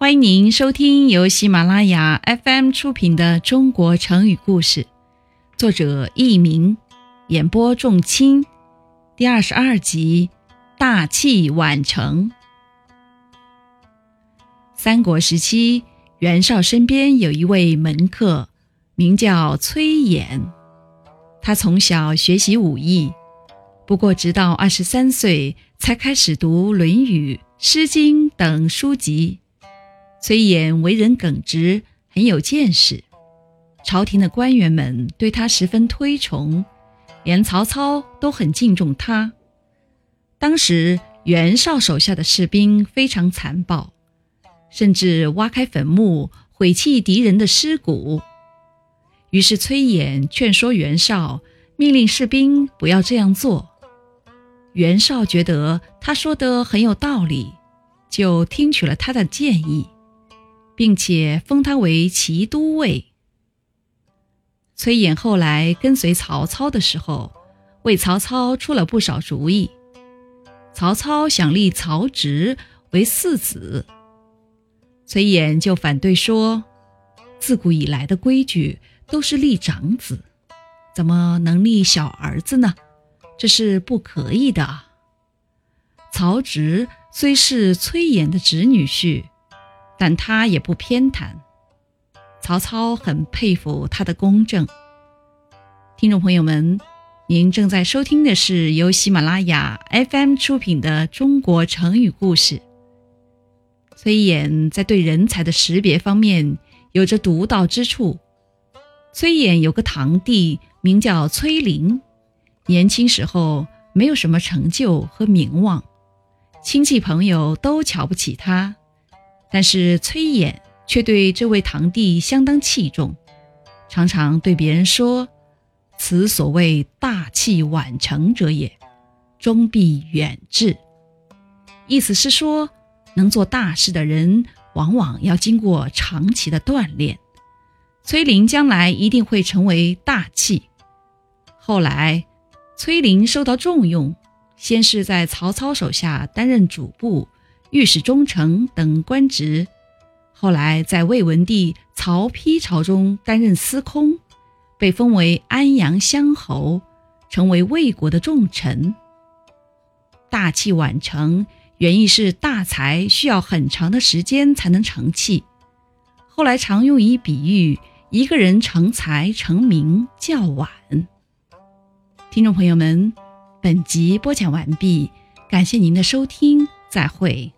欢迎您收听由喜马拉雅 FM 出品的《中国成语故事》，作者佚名，演播仲卿，第二十二集《大器晚成》。三国时期，袁绍身边有一位门客，名叫崔琰。他从小学习武艺，不过直到二十三岁才开始读《论语》《诗经》等书籍。崔琰为人耿直，很有见识，朝廷的官员们对他十分推崇，连曹操都很敬重他。当时袁绍手下的士兵非常残暴，甚至挖开坟墓毁弃敌人的尸骨。于是崔琰劝说袁绍，命令士兵不要这样做。袁绍觉得他说的很有道理，就听取了他的建议。并且封他为骑都尉。崔琰后来跟随曹操的时候，为曹操出了不少主意。曹操想立曹植为嗣子，崔琰就反对说：“自古以来的规矩都是立长子，怎么能立小儿子呢？这是不可以的。”曹植虽是崔琰的侄女婿。但他也不偏袒，曹操很佩服他的公正。听众朋友们，您正在收听的是由喜马拉雅 FM 出品的《中国成语故事》。崔琰在对人才的识别方面有着独到之处。崔琰有个堂弟名叫崔林，年轻时候没有什么成就和名望，亲戚朋友都瞧不起他。但是崔琰却对这位堂弟相当器重，常常对别人说：“此所谓大器晚成者也，终必远志。”意思是说，能做大事的人往往要经过长期的锻炼。崔林将来一定会成为大器。后来，崔林受到重用，先是在曹操手下担任主簿。御史中丞等官职，后来在魏文帝曹丕朝中担任司空，被封为安阳乡侯，成为魏国的重臣。大器晚成，原意是大才需要很长的时间才能成器，后来常用以比喻一个人成才成名较晚。听众朋友们，本集播讲完毕，感谢您的收听，再会。